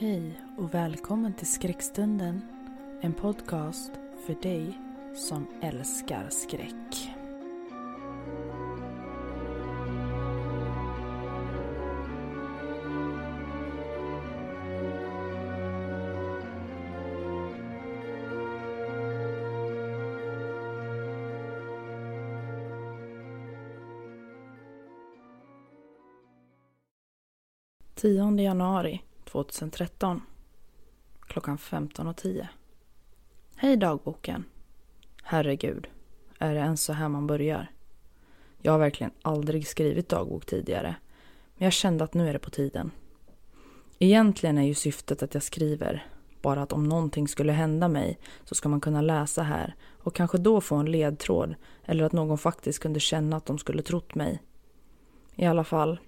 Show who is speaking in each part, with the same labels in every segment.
Speaker 1: Hej och välkommen till Skräckstunden. En podcast för dig som älskar skräck. Tionde januari 2013 klockan 15.10 Hej dagboken. Herregud, är det ens så här man börjar? Jag har verkligen aldrig skrivit dagbok tidigare, men jag kände att nu är det på tiden. Egentligen är ju syftet att jag skriver bara att om någonting skulle hända mig så ska man kunna läsa här och kanske då få en ledtråd eller att någon faktiskt kunde känna att de skulle trott mig. I alla fall,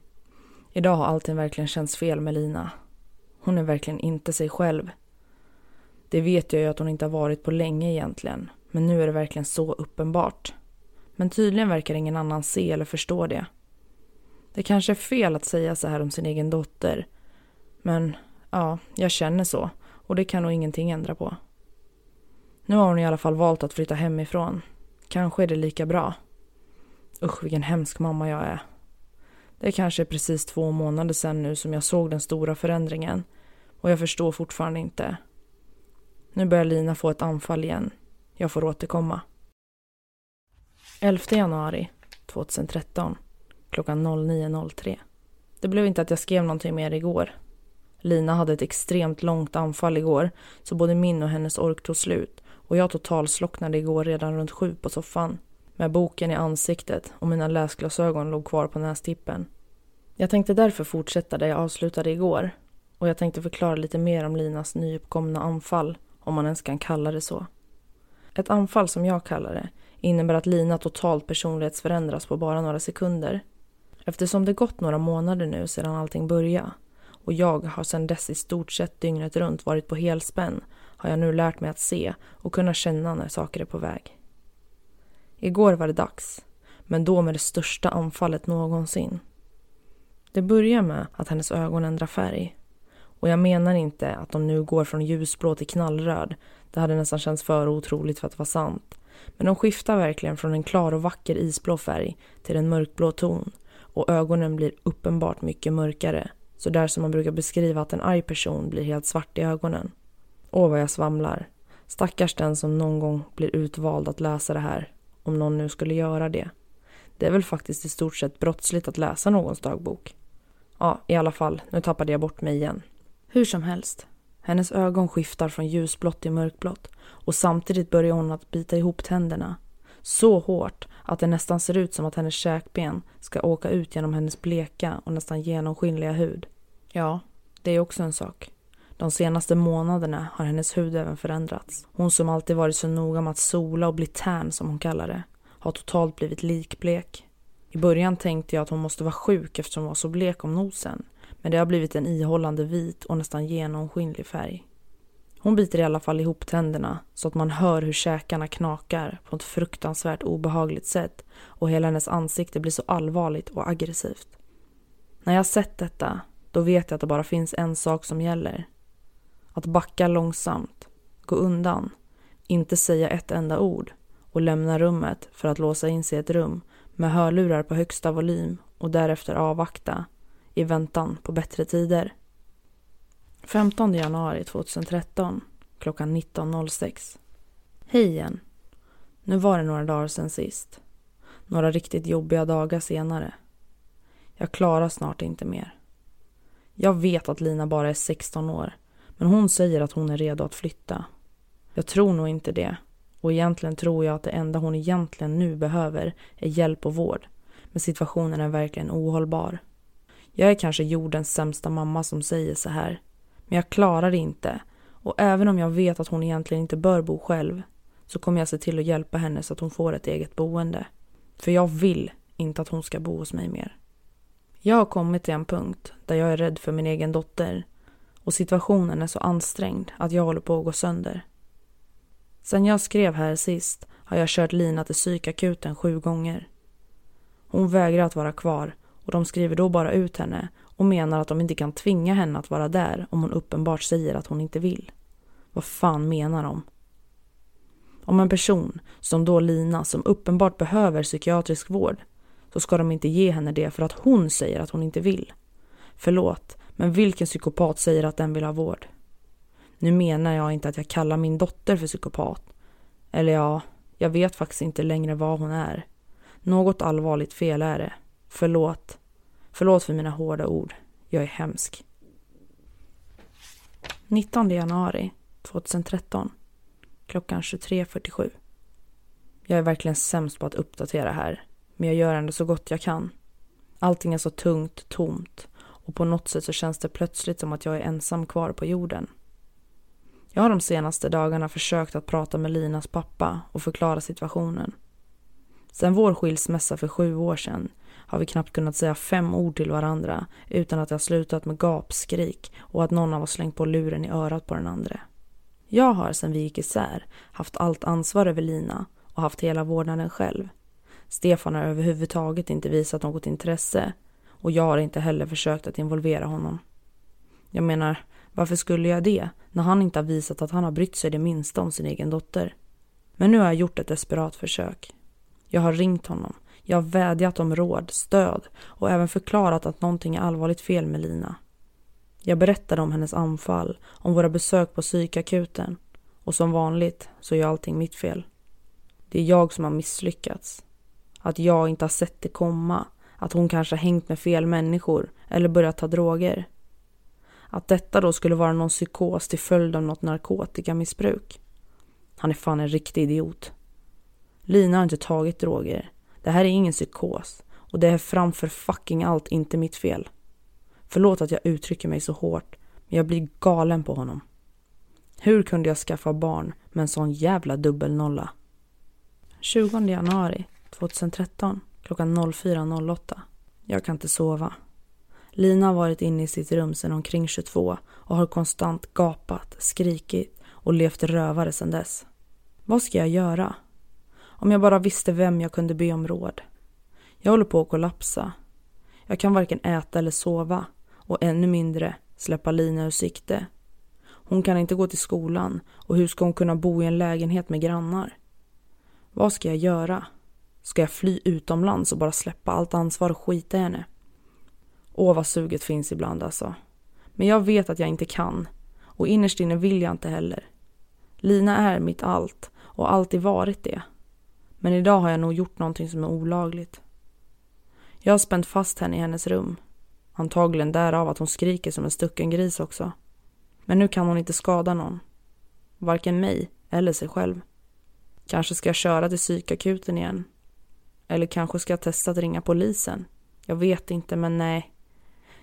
Speaker 1: idag har allting verkligen känts fel med Lina. Hon är verkligen inte sig själv. Det vet jag ju att hon inte har varit på länge egentligen, men nu är det verkligen så uppenbart. Men tydligen verkar ingen annan se eller förstå det. Det kanske är fel att säga så här om sin egen dotter, men ja, jag känner så och det kan nog ingenting ändra på. Nu har hon i alla fall valt att flytta hemifrån. Kanske är det lika bra. Usch, vilken hemsk mamma jag är. Det är kanske precis två månader sedan nu som jag såg den stora förändringen och jag förstår fortfarande inte. Nu börjar Lina få ett anfall igen. Jag får återkomma. 11 januari 2013 klockan 09.03. Det blev inte att jag skrev någonting mer igår. Lina hade ett extremt långt anfall igår så både min och hennes ork tog slut och jag totalslocknade igår redan runt sju på soffan med boken i ansiktet och mina läsglasögon låg kvar på nästippen. Jag tänkte därför fortsätta där jag avslutade igår och jag tänkte förklara lite mer om Linas nyuppkomna anfall, om man ens kan kalla det så. Ett anfall som jag kallar det innebär att Lina totalt personlighetsförändras på bara några sekunder. Eftersom det gått några månader nu sedan allting började och jag har sedan dess i stort sett dygnet runt varit på helspänn har jag nu lärt mig att se och kunna känna när saker är på väg. Igår var det dags, men då med det största anfallet någonsin. Det börjar med att hennes ögon ändrar färg. Och jag menar inte att de nu går från ljusblå till knallröd. Det hade nästan känts för otroligt för att vara sant. Men de skiftar verkligen från en klar och vacker isblå färg till en mörkblå ton. Och ögonen blir uppenbart mycket mörkare. Så där som man brukar beskriva att en arg person blir helt svart i ögonen. Åh vad jag svamlar. Stackars den som någon gång blir utvald att läsa det här. Om någon nu skulle göra det. Det är väl faktiskt i stort sett brottsligt att läsa någons dagbok. Ja, i alla fall, nu tappade jag bort mig igen. Hur som helst, hennes ögon skiftar från ljusblått till mörkblått och samtidigt börjar hon att bita ihop tänderna. Så hårt att det nästan ser ut som att hennes käkben ska åka ut genom hennes bleka och nästan genomskinliga hud. Ja, det är också en sak. De senaste månaderna har hennes hud även förändrats. Hon som alltid varit så noga med att sola och bli tärn som hon kallar det, har totalt blivit likblek. I början tänkte jag att hon måste vara sjuk eftersom hon var så blek om nosen. Men det har blivit en ihållande vit och nästan genomskinlig färg. Hon biter i alla fall ihop tänderna så att man hör hur käkarna knakar på ett fruktansvärt obehagligt sätt och hela hennes ansikte blir så allvarligt och aggressivt. När jag sett detta, då vet jag att det bara finns en sak som gäller. Att backa långsamt, gå undan, inte säga ett enda ord och lämna rummet för att låsa in sig i ett rum med hörlurar på högsta volym och därefter avvakta i väntan på bättre tider. 15 januari 2013 klockan 19.06 Hej igen. Nu var det några dagar sen sist. Några riktigt jobbiga dagar senare. Jag klarar snart inte mer. Jag vet att Lina bara är 16 år men hon säger att hon är redo att flytta. Jag tror nog inte det och egentligen tror jag att det enda hon egentligen nu behöver är hjälp och vård. Men situationen är verkligen ohållbar. Jag är kanske jordens sämsta mamma som säger så här. Men jag klarar det inte. Och även om jag vet att hon egentligen inte bör bo själv så kommer jag se till att hjälpa henne så att hon får ett eget boende. För jag vill inte att hon ska bo hos mig mer. Jag har kommit till en punkt där jag är rädd för min egen dotter och situationen är så ansträngd att jag håller på att gå sönder. Sen jag skrev här sist har jag kört Lina till psykakuten sju gånger. Hon vägrar att vara kvar och de skriver då bara ut henne och menar att de inte kan tvinga henne att vara där om hon uppenbart säger att hon inte vill. Vad fan menar de? Om en person, som då Lina, som uppenbart behöver psykiatrisk vård, så ska de inte ge henne det för att hon säger att hon inte vill. Förlåt, men vilken psykopat säger att den vill ha vård? Nu menar jag inte att jag kallar min dotter för psykopat. Eller ja, jag vet faktiskt inte längre vad hon är. Något allvarligt fel är det. Förlåt. Förlåt för mina hårda ord. Jag är hemsk. 19 januari 2013. Klockan 23.47. Jag är verkligen sämst på att uppdatera här. Men jag gör ändå så gott jag kan. Allting är så tungt, tomt och på något sätt så känns det plötsligt som att jag är ensam kvar på jorden. Jag har de senaste dagarna försökt att prata med Linas pappa och förklara situationen. Sen vår skilsmässa för sju år sedan har vi knappt kunnat säga fem ord till varandra utan att det har slutat med gapskrik och att någon av oss slängt på luren i örat på den andra. Jag har sedan vi gick isär haft allt ansvar över Lina och haft hela vårdnaden själv. Stefan har överhuvudtaget inte visat något intresse och jag har inte heller försökt att involvera honom. Jag menar, varför skulle jag det när han inte har visat att han har brytt sig det minsta om sin egen dotter? Men nu har jag gjort ett desperat försök. Jag har ringt honom, jag har vädjat om råd, stöd och även förklarat att någonting är allvarligt fel med Lina. Jag berättade om hennes anfall, om våra besök på psykakuten och som vanligt så är allting mitt fel. Det är jag som har misslyckats. Att jag inte har sett det komma, att hon kanske har hängt med fel människor eller börjat ta droger. Att detta då skulle vara någon psykos till följd av något narkotikamissbruk. Han är fan en riktig idiot. Lina har inte tagit droger. Det här är ingen psykos. Och det är framför fucking allt inte mitt fel. Förlåt att jag uttrycker mig så hårt, men jag blir galen på honom. Hur kunde jag skaffa barn med en sån jävla dubbelnolla? 20 januari 2013 klockan 04.08. Jag kan inte sova. Lina har varit inne i sitt rum sedan omkring 22 och har konstant gapat, skrikit och levt rövare sedan dess. Vad ska jag göra? Om jag bara visste vem jag kunde be om råd. Jag håller på att kollapsa. Jag kan varken äta eller sova och ännu mindre släppa Lina ur sikte. Hon kan inte gå till skolan och hur ska hon kunna bo i en lägenhet med grannar? Vad ska jag göra? Ska jag fly utomlands och bara släppa allt ansvar och skita i henne? Åh, vad suget finns ibland alltså. Men jag vet att jag inte kan. Och innerst inne vill jag inte heller. Lina är mitt allt och alltid varit det. Men idag har jag nog gjort någonting som är olagligt. Jag har spänt fast henne i hennes rum. Antagligen därav att hon skriker som en stucken gris också. Men nu kan hon inte skada någon. Varken mig eller sig själv. Kanske ska jag köra till psykakuten igen. Eller kanske ska jag testa att ringa polisen. Jag vet inte, men nej.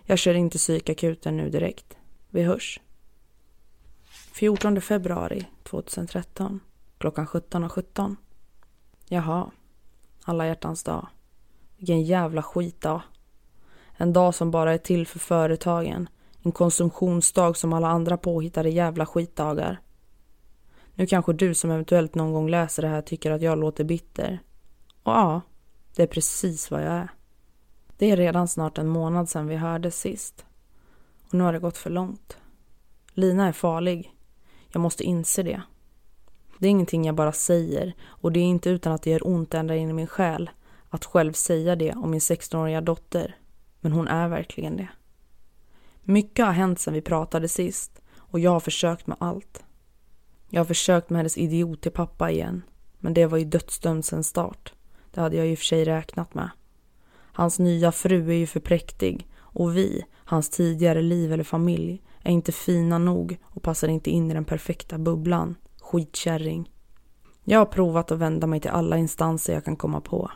Speaker 1: Jag kör in till psykakuten nu direkt. Vi hörs. 14 februari 2013 klockan 17.17. 17. Jaha, alla hjärtans dag. Vilken jävla skitdag. En dag som bara är till för företagen. En konsumtionsdag som alla andra påhittade jävla skitdagar. Nu kanske du som eventuellt någon gång läser det här tycker att jag låter bitter. Och ja, det är precis vad jag är. Det är redan snart en månad sedan vi hördes sist. Och nu har det gått för långt. Lina är farlig. Jag måste inse det. Det är ingenting jag bara säger och det är inte utan att det gör ont ända in i min själ att själv säga det om min 16-åriga dotter. Men hon är verkligen det. Mycket har hänt sedan vi pratade sist och jag har försökt med allt. Jag har försökt med hennes idiot till pappa igen, men det var ju dödsdömd sen start. Det hade jag ju för sig räknat med. Hans nya fru är ju för präktig och vi, hans tidigare liv eller familj, är inte fina nog och passar inte in i den perfekta bubblan. Skitkärring. Jag har provat att vända mig till alla instanser jag kan komma på.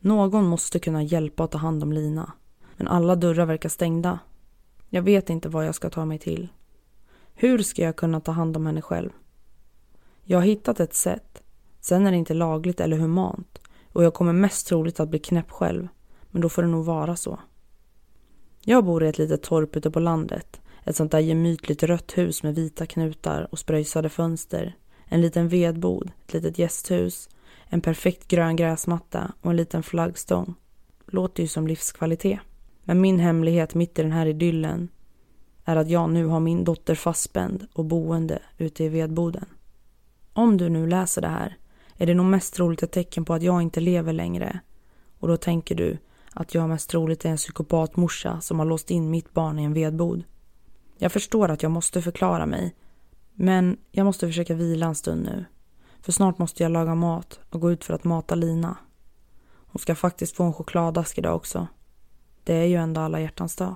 Speaker 1: Någon måste kunna hjälpa och ta hand om Lina. Men alla dörrar verkar stängda. Jag vet inte vad jag ska ta mig till. Hur ska jag kunna ta hand om henne själv? Jag har hittat ett sätt. Sen är det inte lagligt eller humant och jag kommer mest troligt att bli knäpp själv. Men då får det nog vara så. Jag bor i ett litet torp ute på landet. Ett sånt där gemytligt rött hus med vita knutar och spröjsade fönster. En liten vedbod, ett litet gästhus, en perfekt grön gräsmatta och en liten flaggstång. Låter ju som livskvalitet. Men min hemlighet mitt i den här idyllen är att jag nu har min dotter fastspänd och boende ute i vedboden. Om du nu läser det här är det nog mest troligt ett tecken på att jag inte lever längre. Och då tänker du att jag mest troligt är en psykopatmorsa som har låst in mitt barn i en vedbod. Jag förstår att jag måste förklara mig, men jag måste försöka vila en stund nu. För snart måste jag laga mat och gå ut för att mata Lina. Hon ska faktiskt få en chokladask idag också. Det är ju ändå alla hjärtans dag.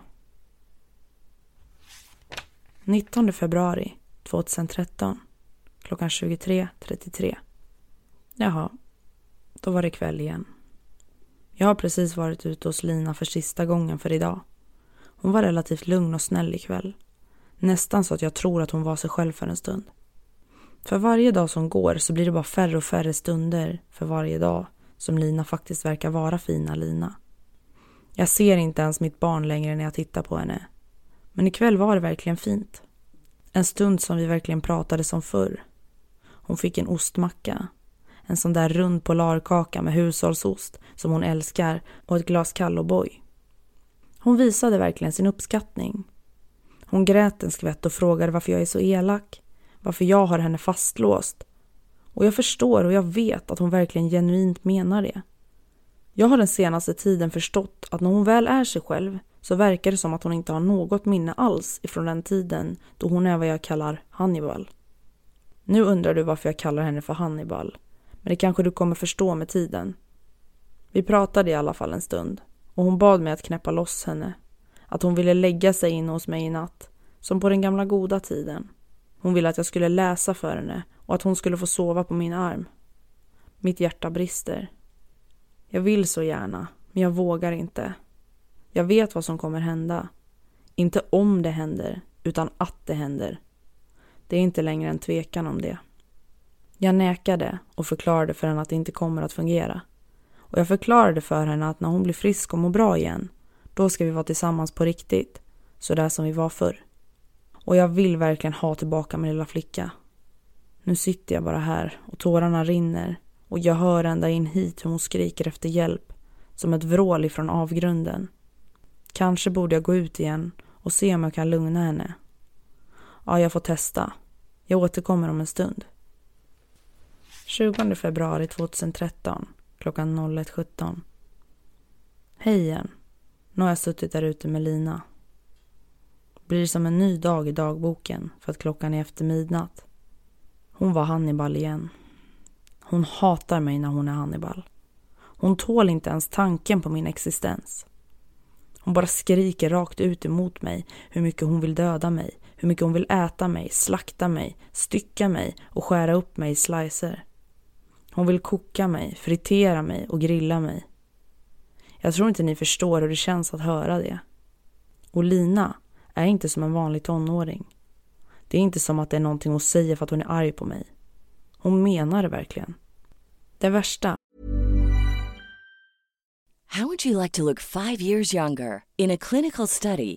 Speaker 1: 19 februari 2013 klockan 23.33. Jaha, då var det kväll igen. Jag har precis varit ute hos Lina för sista gången för idag. Hon var relativt lugn och snäll ikväll. Nästan så att jag tror att hon var sig själv för en stund. För varje dag som går så blir det bara färre och färre stunder för varje dag som Lina faktiskt verkar vara fina Lina. Jag ser inte ens mitt barn längre när jag tittar på henne. Men ikväll var det verkligen fint. En stund som vi verkligen pratade som förr. Hon fick en ostmacka. En sån där rund polarkaka med hushållsost som hon älskar och ett glas Kall O'boy. Hon visade verkligen sin uppskattning. Hon grät en skvätt och frågade varför jag är så elak. Varför jag har henne fastlåst. Och jag förstår och jag vet att hon verkligen genuint menar det. Jag har den senaste tiden förstått att när hon väl är sig själv så verkar det som att hon inte har något minne alls ifrån den tiden då hon är vad jag kallar Hannibal. Nu undrar du varför jag kallar henne för Hannibal. Men det kanske du kommer förstå med tiden. Vi pratade i alla fall en stund och hon bad mig att knäppa loss henne. Att hon ville lägga sig in hos mig i natt, som på den gamla goda tiden. Hon ville att jag skulle läsa för henne och att hon skulle få sova på min arm. Mitt hjärta brister. Jag vill så gärna, men jag vågar inte. Jag vet vad som kommer hända. Inte om det händer, utan att det händer. Det är inte längre en tvekan om det. Jag nekade och förklarade för henne att det inte kommer att fungera. Och jag förklarade för henne att när hon blir frisk och mår bra igen, då ska vi vara tillsammans på riktigt, så där som vi var förr. Och jag vill verkligen ha tillbaka min lilla flicka. Nu sitter jag bara här och tårarna rinner och jag hör ända in hit hur hon skriker efter hjälp, som ett vrål ifrån avgrunden. Kanske borde jag gå ut igen och se om jag kan lugna henne. Ja, jag får testa. Jag återkommer om en stund. 20 februari 2013 klockan 01.17. Hej igen. Nu har jag suttit där ute med Lina. Blir som en ny dag i dagboken för att klockan är efter midnatt. Hon var Hannibal igen. Hon hatar mig när hon är Hannibal. Hon tål inte ens tanken på min existens. Hon bara skriker rakt ut emot mig hur mycket hon vill döda mig, hur mycket hon vill äta mig, slakta mig, stycka mig och skära upp mig i slicer. Hon vill koka mig, fritera mig och grilla mig. Jag tror inte ni förstår hur det känns att höra det. Och Lina är inte som en vanlig tonåring. Det är inte som att det är någonting hon säger för att hon är arg på mig. Hon menar det verkligen. Det värsta
Speaker 2: How would you like to look five years younger? In a clinical study,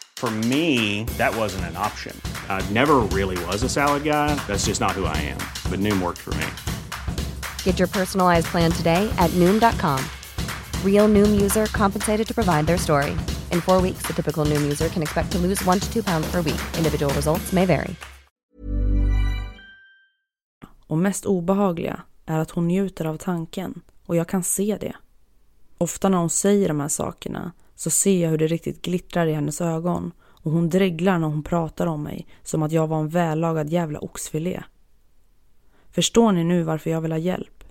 Speaker 3: For me, that wasn't an option. I never really was a salad guy. That's just not who I am. But Noom worked for me.
Speaker 4: Get your personalized plan today at Noom.com. Real Noom user compensated to provide their story. In four weeks, the typical Noom user can expect to lose one to two pounds per week. Individual results may vary.
Speaker 1: Och mest obehagliga är att hon njuter av tanken och jag kan se det. Ofta när hon säger de här sakerna så ser jag hur det riktigt glittrar i hennes ögon och hon dreglar när hon pratar om mig som att jag var en vällagad jävla oxfilé. Förstår ni nu varför jag vill ha hjälp?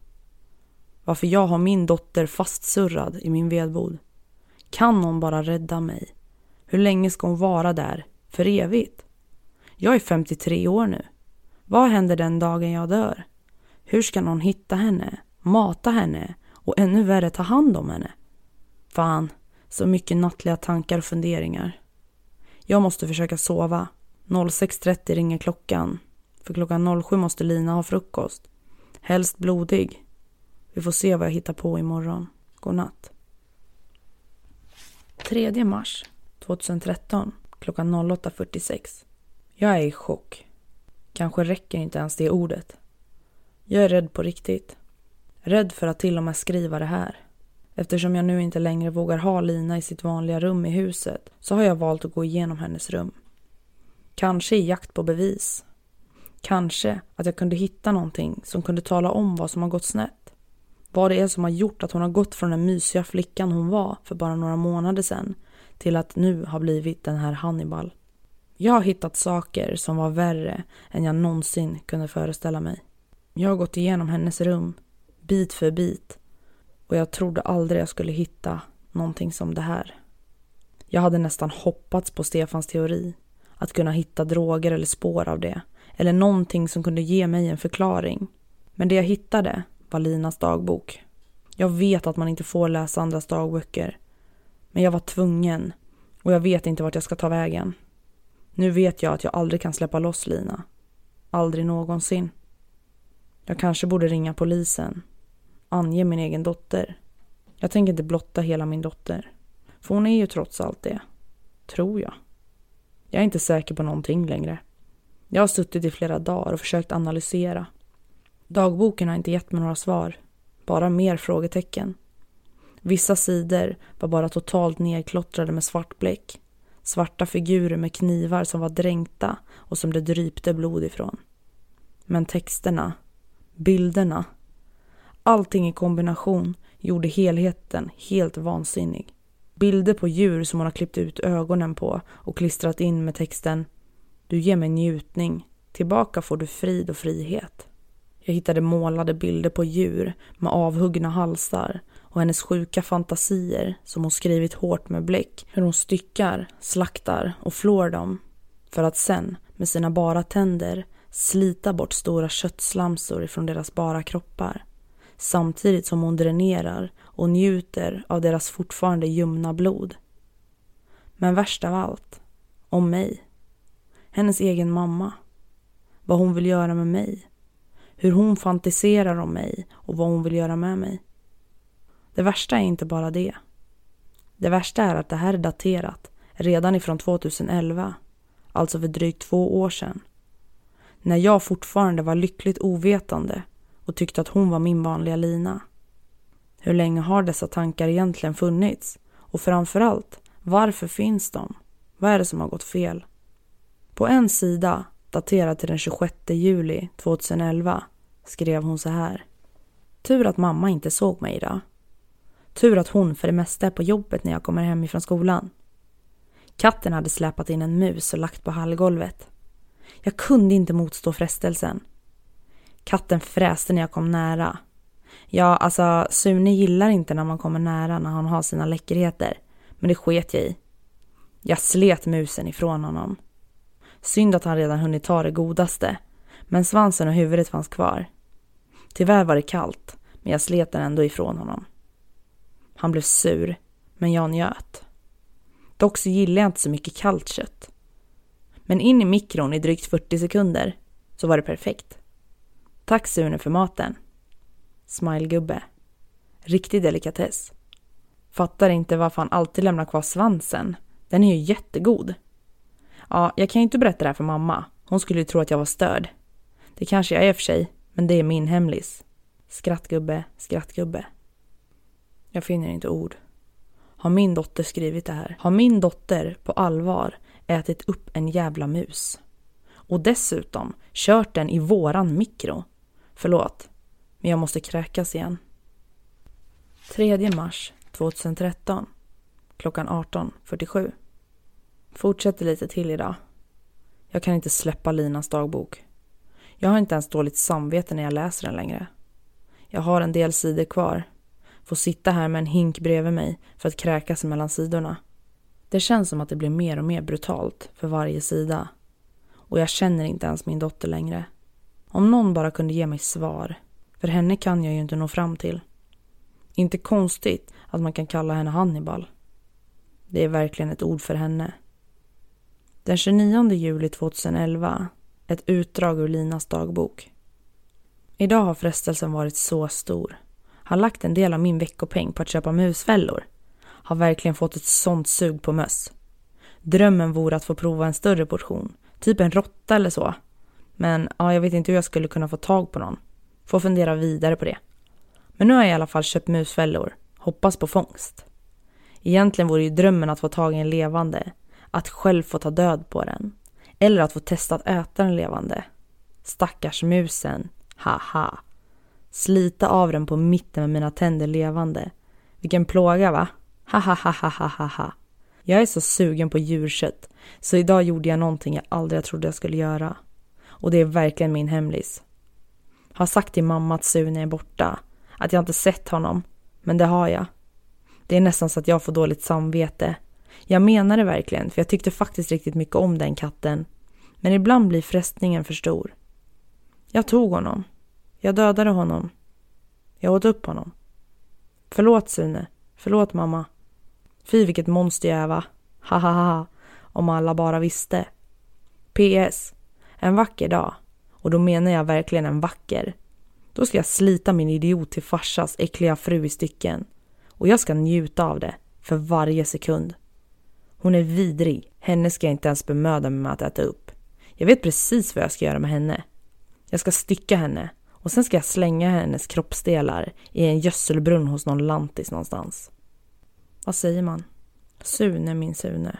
Speaker 1: Varför jag har min dotter fastsurrad i min vedbod? Kan någon bara rädda mig? Hur länge ska hon vara där? För evigt? Jag är 53 år nu. Vad händer den dagen jag dör? Hur ska någon hitta henne, mata henne och ännu värre ta hand om henne? Fan, så mycket nattliga tankar och funderingar. Jag måste försöka sova. 06.30 ringer klockan. För klockan 07 måste Lina ha frukost. Helst blodig. Vi får se vad jag hittar på imorgon. Godnatt. 3 mars 2013 klockan 08.46. Jag är i chock. Kanske räcker inte ens det ordet. Jag är rädd på riktigt. Rädd för att till och med skriva det här. Eftersom jag nu inte längre vågar ha Lina i sitt vanliga rum i huset så har jag valt att gå igenom hennes rum. Kanske i jakt på bevis. Kanske att jag kunde hitta någonting som kunde tala om vad som har gått snett. Vad det är som har gjort att hon har gått från den mysiga flickan hon var för bara några månader sedan till att nu ha blivit den här Hannibal. Jag har hittat saker som var värre än jag någonsin kunde föreställa mig. Jag har gått igenom hennes rum, bit för bit och jag trodde aldrig jag skulle hitta någonting som det här. Jag hade nästan hoppats på Stefans teori. Att kunna hitta droger eller spår av det. Eller någonting som kunde ge mig en förklaring. Men det jag hittade var Linas dagbok. Jag vet att man inte får läsa andras dagböcker. Men jag var tvungen. Och jag vet inte vart jag ska ta vägen. Nu vet jag att jag aldrig kan släppa loss Lina. Aldrig någonsin. Jag kanske borde ringa polisen ange min egen dotter. Jag tänker inte blotta hela min dotter. För hon är ju trots allt det. Tror jag. Jag är inte säker på någonting längre. Jag har suttit i flera dagar och försökt analysera. Dagboken har inte gett mig några svar. Bara mer frågetecken. Vissa sidor var bara totalt nedklottrade med svart bläck. Svarta figurer med knivar som var dränkta och som det drypte blod ifrån. Men texterna, bilderna, Allting i kombination gjorde helheten helt vansinnig. Bilder på djur som hon har klippt ut ögonen på och klistrat in med texten Du ger mig njutning. Tillbaka får du frid och frihet. Jag hittade målade bilder på djur med avhuggna halsar och hennes sjuka fantasier som hon skrivit hårt med bläck. Hur hon styckar, slaktar och flår dem. För att sen med sina bara tänder slita bort stora köttslamsor ifrån deras bara kroppar samtidigt som hon dränerar och njuter av deras fortfarande ljumna blod. Men värst av allt, om mig. Hennes egen mamma. Vad hon vill göra med mig. Hur hon fantiserar om mig och vad hon vill göra med mig. Det värsta är inte bara det. Det värsta är att det här är daterat redan ifrån 2011, alltså för drygt två år sedan. När jag fortfarande var lyckligt ovetande och tyckte att hon var min vanliga Lina. Hur länge har dessa tankar egentligen funnits? Och framförallt, varför finns de? Vad är det som har gått fel? På en sida, daterad till den 26 juli 2011, skrev hon så här. Tur att mamma inte såg mig idag. Tur att hon för det mesta är på jobbet när jag kommer hem ifrån skolan. Katten hade släpat in en mus och lagt på hallgolvet. Jag kunde inte motstå frestelsen. Katten fräste när jag kom nära. Ja, alltså Sune gillar inte när man kommer nära när han har sina läckerheter. Men det sket jag i. Jag slet musen ifrån honom. Synd att han redan hunnit ta det godaste. Men svansen och huvudet fanns kvar. Tyvärr var det kallt, men jag slet den ändå ifrån honom. Han blev sur, men jag njöt. Dock så gillar jag inte så mycket kallt kött. Men in i mikron i drygt 40 sekunder så var det perfekt. Tack Sune för maten. Smilegubbe. Riktig delikatess. Fattar inte varför han alltid lämnar kvar svansen. Den är ju jättegod. Ja, jag kan ju inte berätta det här för mamma. Hon skulle ju tro att jag var störd. Det kanske jag är för sig, men det är min hemlis. Skrattgubbe, skrattgubbe. Jag finner inte ord. Har min dotter skrivit det här? Har min dotter på allvar ätit upp en jävla mus? Och dessutom kört den i våran mikro? Förlåt, men jag måste kräkas igen. 3 mars 2013 klockan 18.47. Fortsätter lite till idag. Jag kan inte släppa Linas dagbok. Jag har inte ens dåligt samvete när jag läser den längre. Jag har en del sidor kvar. Får sitta här med en hink bredvid mig för att kräkas mellan sidorna. Det känns som att det blir mer och mer brutalt för varje sida. Och jag känner inte ens min dotter längre. Om någon bara kunde ge mig svar. För henne kan jag ju inte nå fram till. Inte konstigt att man kan kalla henne Hannibal. Det är verkligen ett ord för henne. Den 29 juli 2011, ett utdrag ur Linas dagbok. Idag har frestelsen varit så stor. Har lagt en del av min veckopeng på att köpa musfällor. Har verkligen fått ett sånt sug på möss. Drömmen vore att få prova en större portion, typ en råtta eller så. Men ja, jag vet inte hur jag skulle kunna få tag på någon. Får fundera vidare på det. Men nu har jag i alla fall köpt musfällor. Hoppas på fångst. Egentligen vore ju drömmen att få tag i en levande. Att själv få ta död på den. Eller att få testa att äta den levande. Stackars musen. Haha. Slita av den på mitten med mina tänder levande. Vilken plåga va? Ha-ha-ha-ha-ha-ha. Jag är så sugen på djurkött så idag gjorde jag någonting jag aldrig trodde jag skulle göra. Och det är verkligen min hemlis. Har sagt till mamma att Sune är borta. Att jag inte sett honom. Men det har jag. Det är nästan så att jag får dåligt samvete. Jag menar det verkligen, för jag tyckte faktiskt riktigt mycket om den katten. Men ibland blir frestningen för stor. Jag tog honom. Jag dödade honom. Jag åt upp honom. Förlåt Sune. Förlåt mamma. Fy vilket monster jag är va? Ha ha ha. Om alla bara visste. PS. En vacker dag. Och då menar jag verkligen en vacker. Då ska jag slita min idiot till farsas äckliga fru i stycken. Och jag ska njuta av det. För varje sekund. Hon är vidrig. Henne ska jag inte ens bemöda mig med att äta upp. Jag vet precis vad jag ska göra med henne. Jag ska stycka henne och sen ska jag slänga hennes kroppsdelar i en gödselbrunn hos någon lantis någonstans. Vad säger man? Sune min Sune.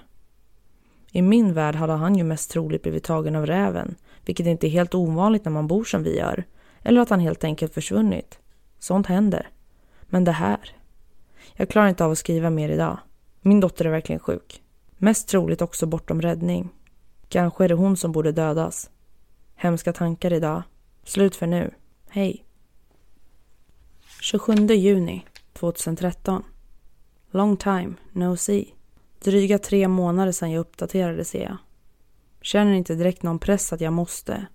Speaker 1: I min värld hade han ju mest troligt blivit tagen av räven, vilket inte är helt ovanligt när man bor som vi gör. Eller att han helt enkelt försvunnit. Sånt händer. Men det här. Jag klarar inte av att skriva mer idag. Min dotter är verkligen sjuk. Mest troligt också bortom räddning. Kanske är det hon som borde dödas. Hemska tankar idag. Slut för nu. Hej. 27 juni 2013. Long time, no see. Dryga tre månader sedan jag uppdaterade ser jag. Känner inte direkt någon press att jag måste.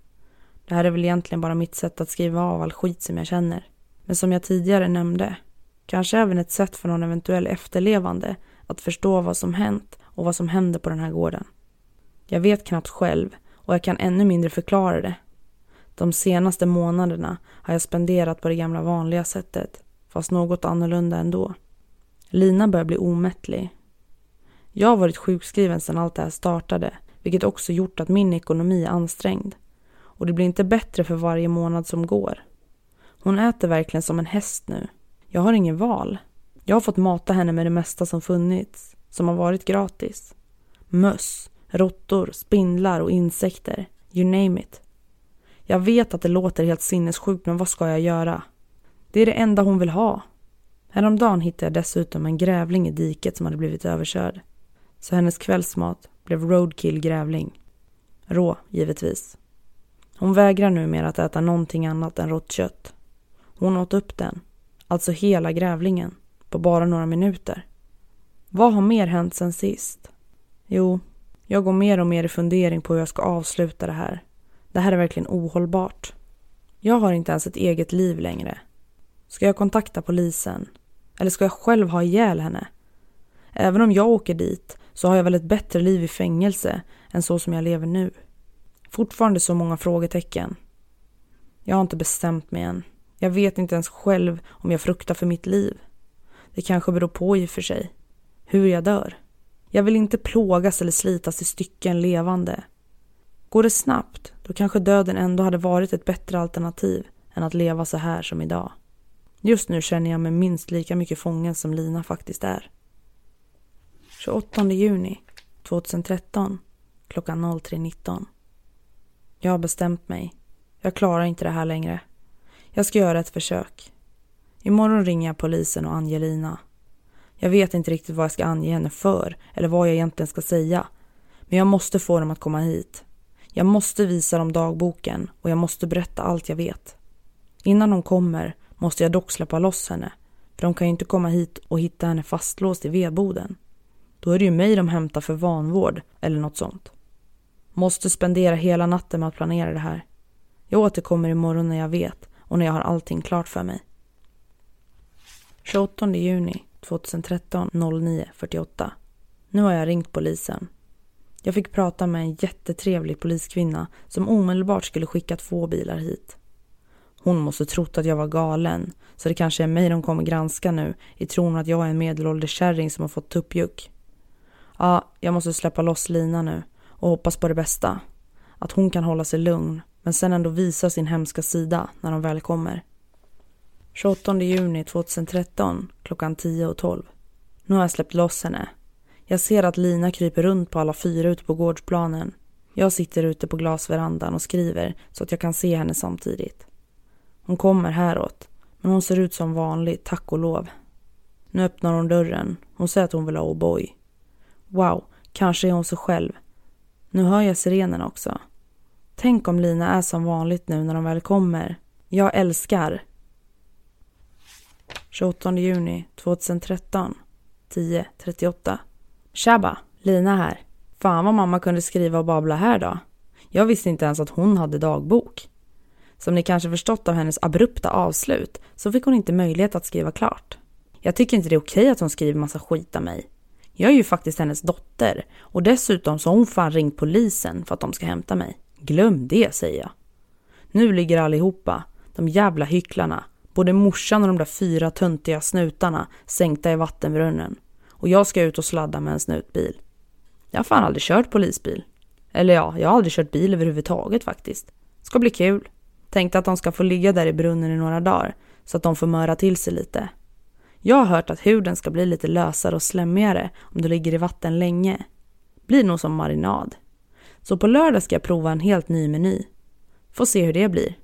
Speaker 1: Det här är väl egentligen bara mitt sätt att skriva av all skit som jag känner. Men som jag tidigare nämnde, kanske även ett sätt för någon eventuell efterlevande att förstå vad som hänt och vad som händer på den här gården. Jag vet knappt själv och jag kan ännu mindre förklara det. De senaste månaderna har jag spenderat på det gamla vanliga sättet, fast något annorlunda ändå. Lina börjar bli omättlig. Jag har varit sjukskriven sedan allt det här startade, vilket också gjort att min ekonomi är ansträngd. Och det blir inte bättre för varje månad som går. Hon äter verkligen som en häst nu. Jag har ingen val. Jag har fått mata henne med det mesta som funnits, som har varit gratis. Möss, råttor, spindlar och insekter. You name it. Jag vet att det låter helt sinnessjukt, men vad ska jag göra? Det är det enda hon vill ha. Häromdagen hittade jag dessutom en grävling i diket som hade blivit överkörd. Så hennes kvällsmat blev roadkill grävling. Rå, givetvis. Hon vägrar numera att äta någonting annat än rått kött. Hon åt upp den, alltså hela grävlingen, på bara några minuter. Vad har mer hänt sen sist? Jo, jag går mer och mer i fundering på hur jag ska avsluta det här. Det här är verkligen ohållbart. Jag har inte ens ett eget liv längre. Ska jag kontakta polisen? Eller ska jag själv ha ihjäl henne? Även om jag åker dit så har jag väl ett bättre liv i fängelse än så som jag lever nu. Fortfarande så många frågetecken. Jag har inte bestämt mig än. Jag vet inte ens själv om jag fruktar för mitt liv. Det kanske beror på i och för sig. Hur jag dör. Jag vill inte plågas eller slitas i stycken levande. Går det snabbt, då kanske döden ändå hade varit ett bättre alternativ än att leva så här som idag. Just nu känner jag mig minst lika mycket fången som Lina faktiskt är. 28 juni 2013 klockan 03.19. Jag har bestämt mig. Jag klarar inte det här längre. Jag ska göra ett försök. Imorgon ringer jag polisen och Angelina. Jag vet inte riktigt vad jag ska ange henne för eller vad jag egentligen ska säga. Men jag måste få dem att komma hit. Jag måste visa dem dagboken och jag måste berätta allt jag vet. Innan de kommer måste jag dock släppa loss henne. För de kan ju inte komma hit och hitta henne fastlåst i vedboden. Då är det ju mig de hämtar för vanvård eller något sånt. Måste spendera hela natten med att planera det här. Jag återkommer imorgon när jag vet och när jag har allting klart för mig. 28 juni 2013 09.48. Nu har jag ringt polisen. Jag fick prata med en jättetrevlig poliskvinna som omedelbart skulle skicka två bilar hit. Hon måste trott att jag var galen, så det kanske är mig de kommer granska nu i tron att jag är en medelålders kärring som har fått tuppjuck. Ja, jag måste släppa loss Lina nu och hoppas på det bästa. Att hon kan hålla sig lugn, men sen ändå visa sin hemska sida när de väl kommer. 28 juni 2013 klockan 10 och 12. Nu har jag släppt loss henne. Jag ser att Lina kryper runt på alla fyra ute på gårdsplanen. Jag sitter ute på glasverandan och skriver så att jag kan se henne samtidigt. Hon kommer häråt, men hon ser ut som vanligt, tack och lov. Nu öppnar hon dörren. Hon säger att hon vill ha O'boy. Wow, kanske är hon sig själv. Nu hör jag sirenen också. Tänk om Lina är som vanligt nu när de väl kommer. Jag älskar. 28 juni 2013 10.38 Tjaba, Lina här. Fan vad mamma kunde skriva och babbla här då. Jag visste inte ens att hon hade dagbok. Som ni kanske förstått av hennes abrupta avslut så fick hon inte möjlighet att skriva klart. Jag tycker inte det är okej att hon skriver massa skit av mig. Jag är ju faktiskt hennes dotter och dessutom så har hon fan ringt polisen för att de ska hämta mig. Glöm det, säger jag. Nu ligger allihopa, de jävla hycklarna, både morsan och de där fyra töntiga snutarna sänkta i vattenbrunnen. Och jag ska ut och sladda med en snutbil. Jag har fan aldrig kört polisbil. Eller ja, jag har aldrig kört bil överhuvudtaget faktiskt. Ska bli kul. Tänkte att de ska få ligga där i brunnen i några dagar så att de får möra till sig lite. Jag har hört att huden ska bli lite lösare och slemmigare om du ligger i vatten länge. Blir nog som marinad. Så på lördag ska jag prova en helt ny meny. Får se hur det blir.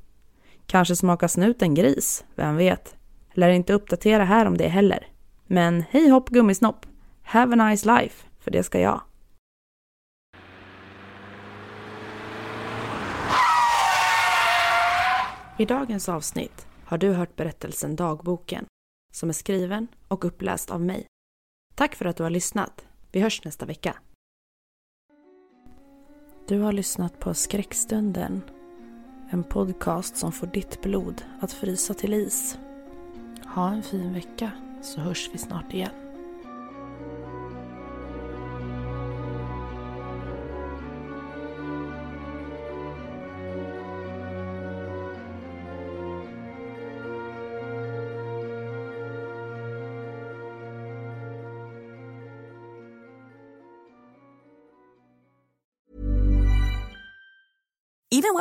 Speaker 1: Kanske smakar snuten gris, vem vet? Lär inte uppdatera här om det heller. Men hej hopp gummisnopp! Have a nice life, för det ska jag. I dagens avsnitt har du hört berättelsen Dagboken som är skriven och uppläst av mig. Tack för att du har lyssnat. Vi hörs nästa vecka. Du har lyssnat på Skräckstunden. En podcast som får ditt blod att frysa till is. Ha en fin vecka så hörs vi snart igen.